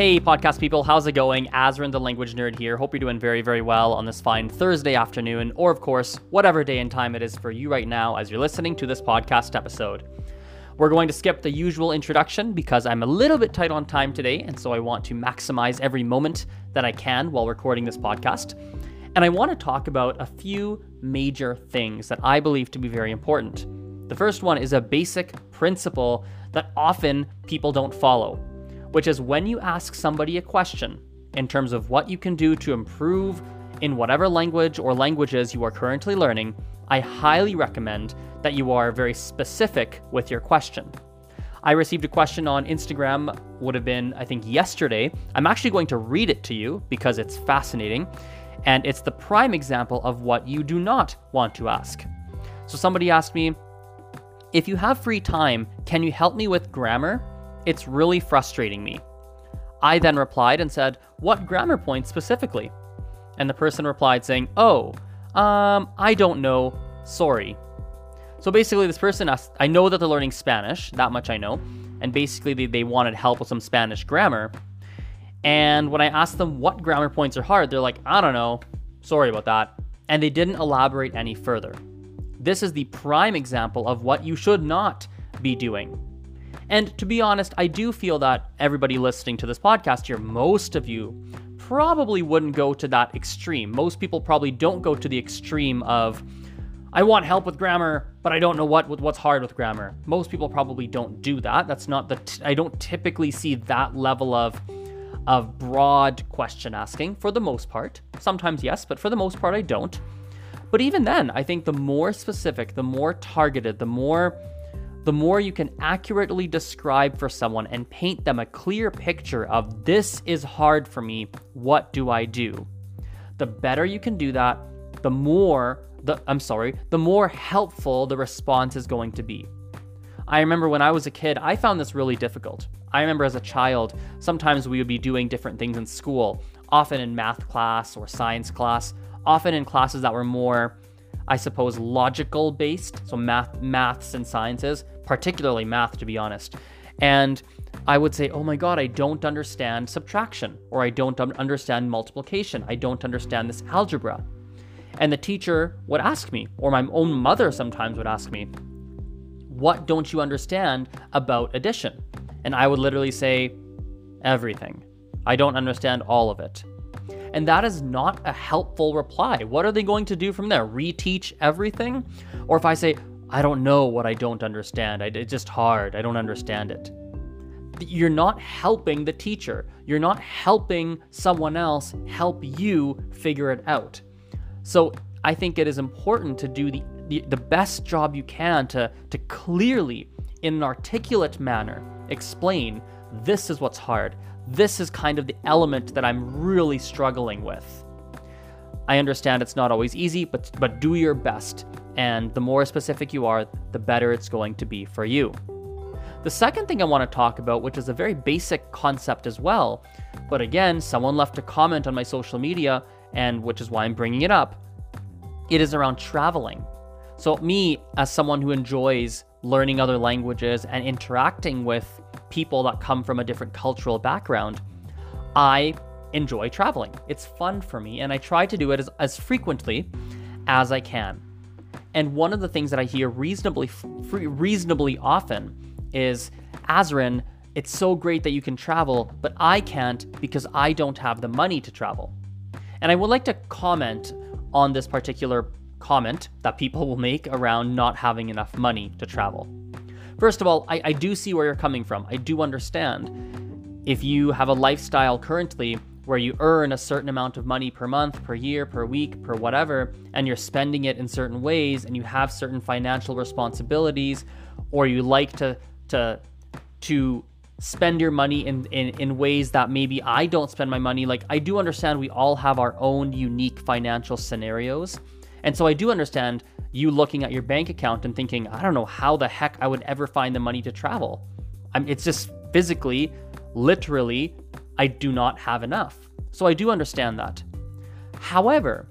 Hey, podcast people, how's it going? Azren, the language nerd here. Hope you're doing very, very well on this fine Thursday afternoon, or of course, whatever day and time it is for you right now as you're listening to this podcast episode. We're going to skip the usual introduction because I'm a little bit tight on time today, and so I want to maximize every moment that I can while recording this podcast. And I want to talk about a few major things that I believe to be very important. The first one is a basic principle that often people don't follow which is when you ask somebody a question in terms of what you can do to improve in whatever language or languages you are currently learning, I highly recommend that you are very specific with your question. I received a question on Instagram, would have been, I think, yesterday. I'm actually going to read it to you because it's fascinating. And it's the prime example of what you do not want to ask. So somebody asked me, if you have free time, can you help me with grammar? It's really frustrating me. I then replied and said, What grammar points specifically? And the person replied saying, Oh, um, I don't know, sorry. So basically, this person asked, I know that they're learning Spanish, that much I know, and basically they, they wanted help with some Spanish grammar. And when I asked them what grammar points are hard, they're like, I don't know, sorry about that. And they didn't elaborate any further. This is the prime example of what you should not be doing. And to be honest, I do feel that everybody listening to this podcast here, most of you probably wouldn't go to that extreme. Most people probably don't go to the extreme of, I want help with grammar, but I don't know what what's hard with grammar. Most people probably don't do that. That's not the I don't typically see that level of of broad question asking for the most part. Sometimes yes, but for the most part I don't. But even then, I think the more specific, the more targeted, the more the more you can accurately describe for someone and paint them a clear picture of this is hard for me, what do I do? The better you can do that, the more the I'm sorry, the more helpful the response is going to be. I remember when I was a kid, I found this really difficult. I remember as a child, sometimes we would be doing different things in school, often in math class or science class, often in classes that were more I suppose, logical based, so math, maths and sciences, particularly math, to be honest. And I would say, oh my God, I don't understand subtraction, or I don't understand multiplication, I don't understand this algebra. And the teacher would ask me, or my own mother sometimes would ask me, what don't you understand about addition? And I would literally say, everything. I don't understand all of it. And that is not a helpful reply. What are they going to do from there? Reteach everything? Or if I say, I don't know what I don't understand, it's just hard, I don't understand it. You're not helping the teacher. You're not helping someone else help you figure it out. So I think it is important to do the, the, the best job you can to, to clearly, in an articulate manner, explain this is what's hard this is kind of the element that I'm really struggling with. I understand it's not always easy, but but do your best. And the more specific you are, the better it's going to be for you. The second thing I want to talk about, which is a very basic concept as well, but again, someone left a comment on my social media, and which is why I'm bringing it up, it is around traveling. So, me, as someone who enjoys learning other languages and interacting with people that come from a different cultural background, I enjoy traveling. It's fun for me, and I try to do it as, as frequently as I can. And one of the things that I hear reasonably reasonably often is, Azren, it's so great that you can travel, but I can't because I don't have the money to travel. And I would like to comment on this particular comment that people will make around not having enough money to travel. First of all, I, I do see where you're coming from. I do understand. If you have a lifestyle currently where you earn a certain amount of money per month, per year, per week, per whatever, and you're spending it in certain ways and you have certain financial responsibilities, or you like to to to spend your money in, in, in ways that maybe I don't spend my money. Like I do understand we all have our own unique financial scenarios. And so I do understand you looking at your bank account and thinking, I don't know how the heck I would ever find the money to travel. I'm, it's just physically, literally, I do not have enough. So I do understand that. However,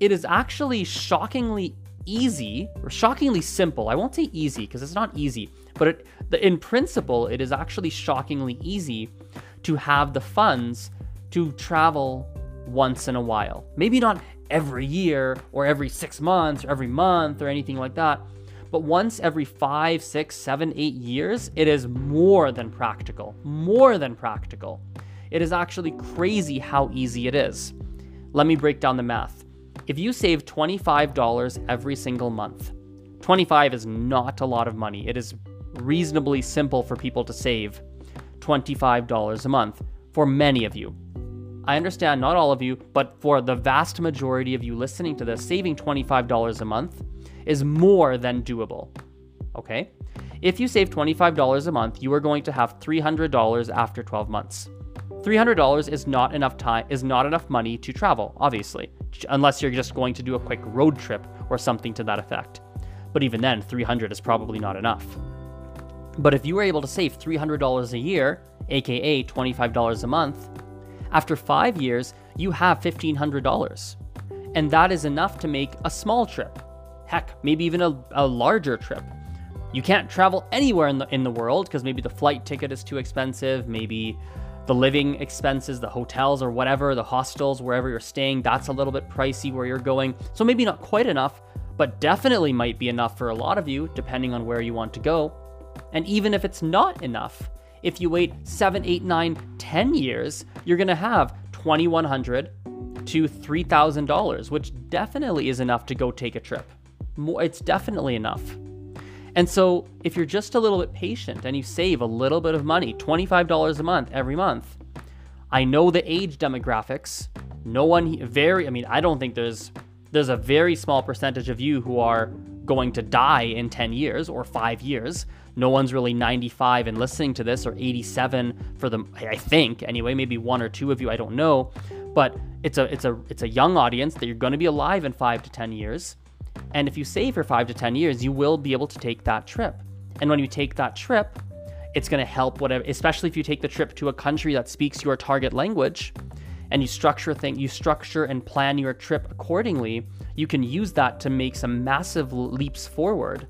it is actually shockingly easy or shockingly simple. I won't say easy because it's not easy, but it, the, in principle, it is actually shockingly easy to have the funds to travel once in a while. Maybe not every year or every six months or every month or anything like that, but once every five, six, seven, eight years, it is more than practical. More than practical. It is actually crazy how easy it is. Let me break down the math. If you save $25 every single month, 25 is not a lot of money. It is reasonably simple for people to save $25 a month for many of you. I understand not all of you, but for the vast majority of you listening to this, saving $25 a month is more than doable. Okay? If you save $25 a month, you are going to have $300 after 12 months. $300 is not enough time is not enough money to travel, obviously, unless you're just going to do a quick road trip or something to that effect. But even then, 300 is probably not enough. But if you were able to save $300 a year, aka $25 a month, after 5 years, you have $1500. And that is enough to make a small trip heck, maybe even a, a larger trip. You can't travel anywhere in the in the world because maybe the flight ticket is too expensive, maybe the living expenses, the hotels or whatever, the hostels, wherever you're staying, that's a little bit pricey where you're going. So maybe not quite enough, but definitely might be enough for a lot of you, depending on where you want to go. And even if it's not enough, if you wait seven, eight, nine, ten years, you're gonna have 2100 to $3,000, which definitely is enough to go take a trip more, it's definitely enough. And so, if you're just a little bit patient and you save a little bit of money, $25 a month every month, I know the age demographics. No one very I mean, I don't think there's there's a very small percentage of you who are going to die in 10 years or 5 years. No one's really 95 and listening to this or 87 for the I think anyway, maybe one or two of you, I don't know. But it's a it's a it's a young audience that you're going to be alive in 5 to 10 years and if you save for five to 10 years, you will be able to take that trip. And when you take that trip, it's going to help whatever, especially if you take the trip to a country that speaks your target language and you structure thing, you structure and plan your trip accordingly, you can use that to make some massive leaps forward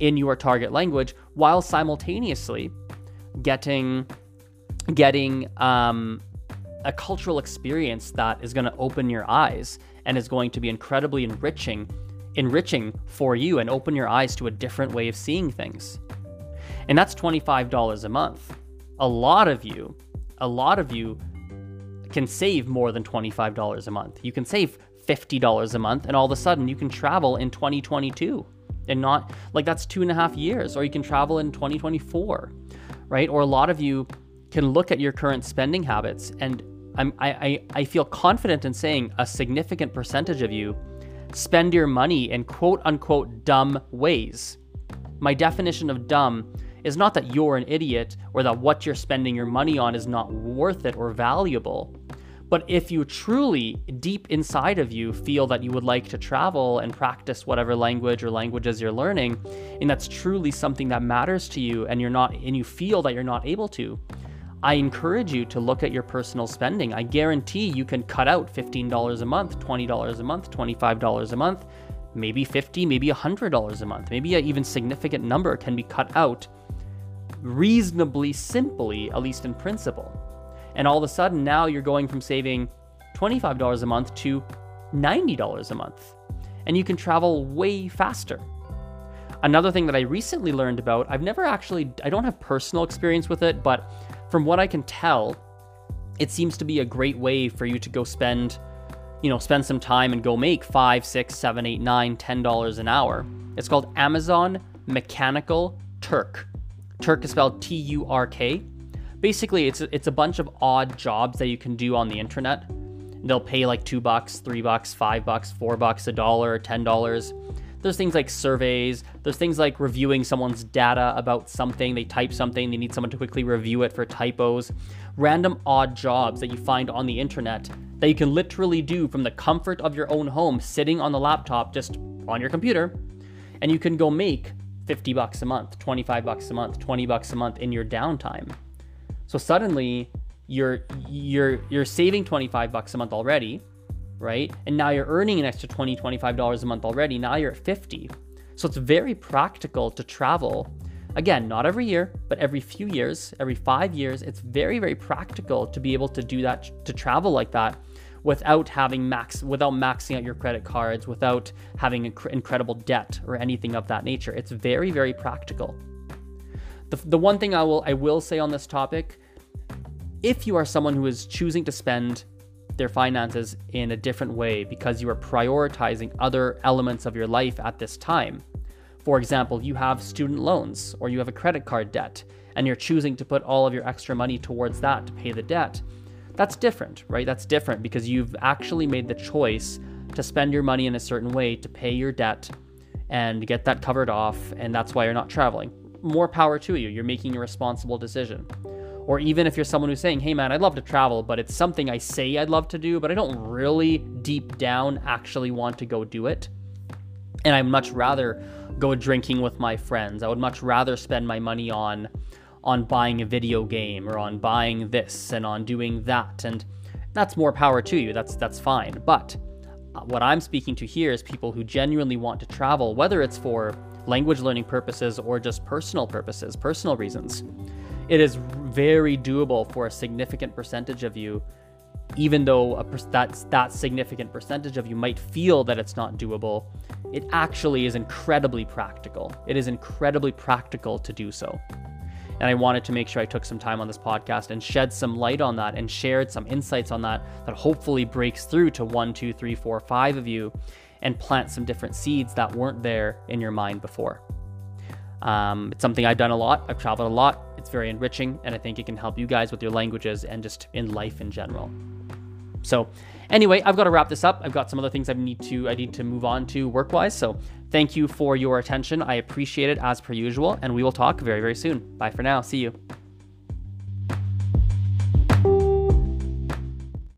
in your target language while simultaneously getting getting um, a cultural experience that is going to open your eyes and is going to be incredibly enriching enriching for you and open your eyes to a different way of seeing things. And that's $25 a month. A lot of you, a lot of you can save more than $25 a month. You can save $50 a month, and all of a sudden you can travel in 2022 and not like that's two and a half years, or you can travel in 2024, right? Or a lot of you can look at your current spending habits, and I'm, I, I, I feel confident in saying a significant percentage of you spend your money in quote unquote dumb ways. My definition of dumb is not that you're an idiot or that what you're spending your money on is not worth it or valuable. But if you truly, deep inside of you, feel that you would like to travel and practice whatever language or languages you're learning, and that's truly something that matters to you, and you're not, and you feel that you're not able to, I encourage you to look at your personal spending. I guarantee you can cut out $15 a month, $20 a month, $25 a month, maybe 50, maybe $100 a month. Maybe an even significant number can be cut out reasonably simply, at least in principle. And all of a sudden now you're going from saving $25 a month to $90 a month. And you can travel way faster. Another thing that I recently learned about, I've never actually, I don't have personal experience with it, but from what I can tell, it seems to be a great way for you to go spend, you know, spend some time and go make five, six, seven, eight, nine, ten dollars an hour. It's called Amazon Mechanical Turk. Turk is spelled T-U-R-K. Basically, it's it's a bunch of odd jobs that you can do on the internet. They'll pay like two bucks, three bucks, five bucks, four bucks, a dollar, ten dollars there's things like surveys, there's things like reviewing someone's data about something. They type something, they need someone to quickly review it for typos. Random odd jobs that you find on the internet that you can literally do from the comfort of your own home, sitting on the laptop, just on your computer. And you can go make 50 bucks a month, 25 bucks a month, 20 bucks a month in your downtime. So suddenly you're you're you're saving 25 bucks a month already right? And now you're earning an extra $20, $25 a month already. Now you're at 50. So it's very practical to travel Again, not every year, but every few years, every five years, it's very, very practical to be able to do that, to travel like that without having max, without maxing out your credit cards, without having inc- incredible debt or anything of that nature. It's very, very practical. The, the one thing I will, I will say on this topic, if you are someone who is choosing to spend their finances in a different way because you are prioritizing other elements of your life at this time, for example, you have student loans or you have a credit card debt and you're choosing to put all of your extra money towards that to pay the debt. That's different, right? That's different because you've actually made the choice to spend your money in a certain way to pay your debt and get that covered off, and that's why you're not traveling. More power to you. You're making a responsible decision. Or even if you're someone who's saying, hey man, I'd love to travel, but it's something I say I'd love to do, but I don't really deep down actually want to go do it. And I'd much rather go drinking with my friends. I would much rather spend my money on on buying a video game or on buying this and on doing that and that's more power to you. That's that's fine. But uh, what I'm speaking to here is people who genuinely want to travel, whether it's for language learning purposes or just personal purposes, personal reasons. It is very doable for a significant percentage of you even though that's that significant percentage of you might feel that it's not doable, it actually is incredibly practical. It is incredibly practical to do so. And I wanted to make sure I took some time on this podcast and shed some light on that and shared some insights on that that hopefully breaks through to one, two, three, four, five of you and plant some different seeds that weren't there in your mind before. Um, it's something I've done a lot. I've traveled a lot. It's very enriching, and I think it can help you guys with your languages and just in life in general. So, anyway, I've got to wrap this up. I've got some other things I need to I need to move on to work-wise. So, thank you for your attention. I appreciate it as per usual, and we will talk very very soon. Bye for now. See you.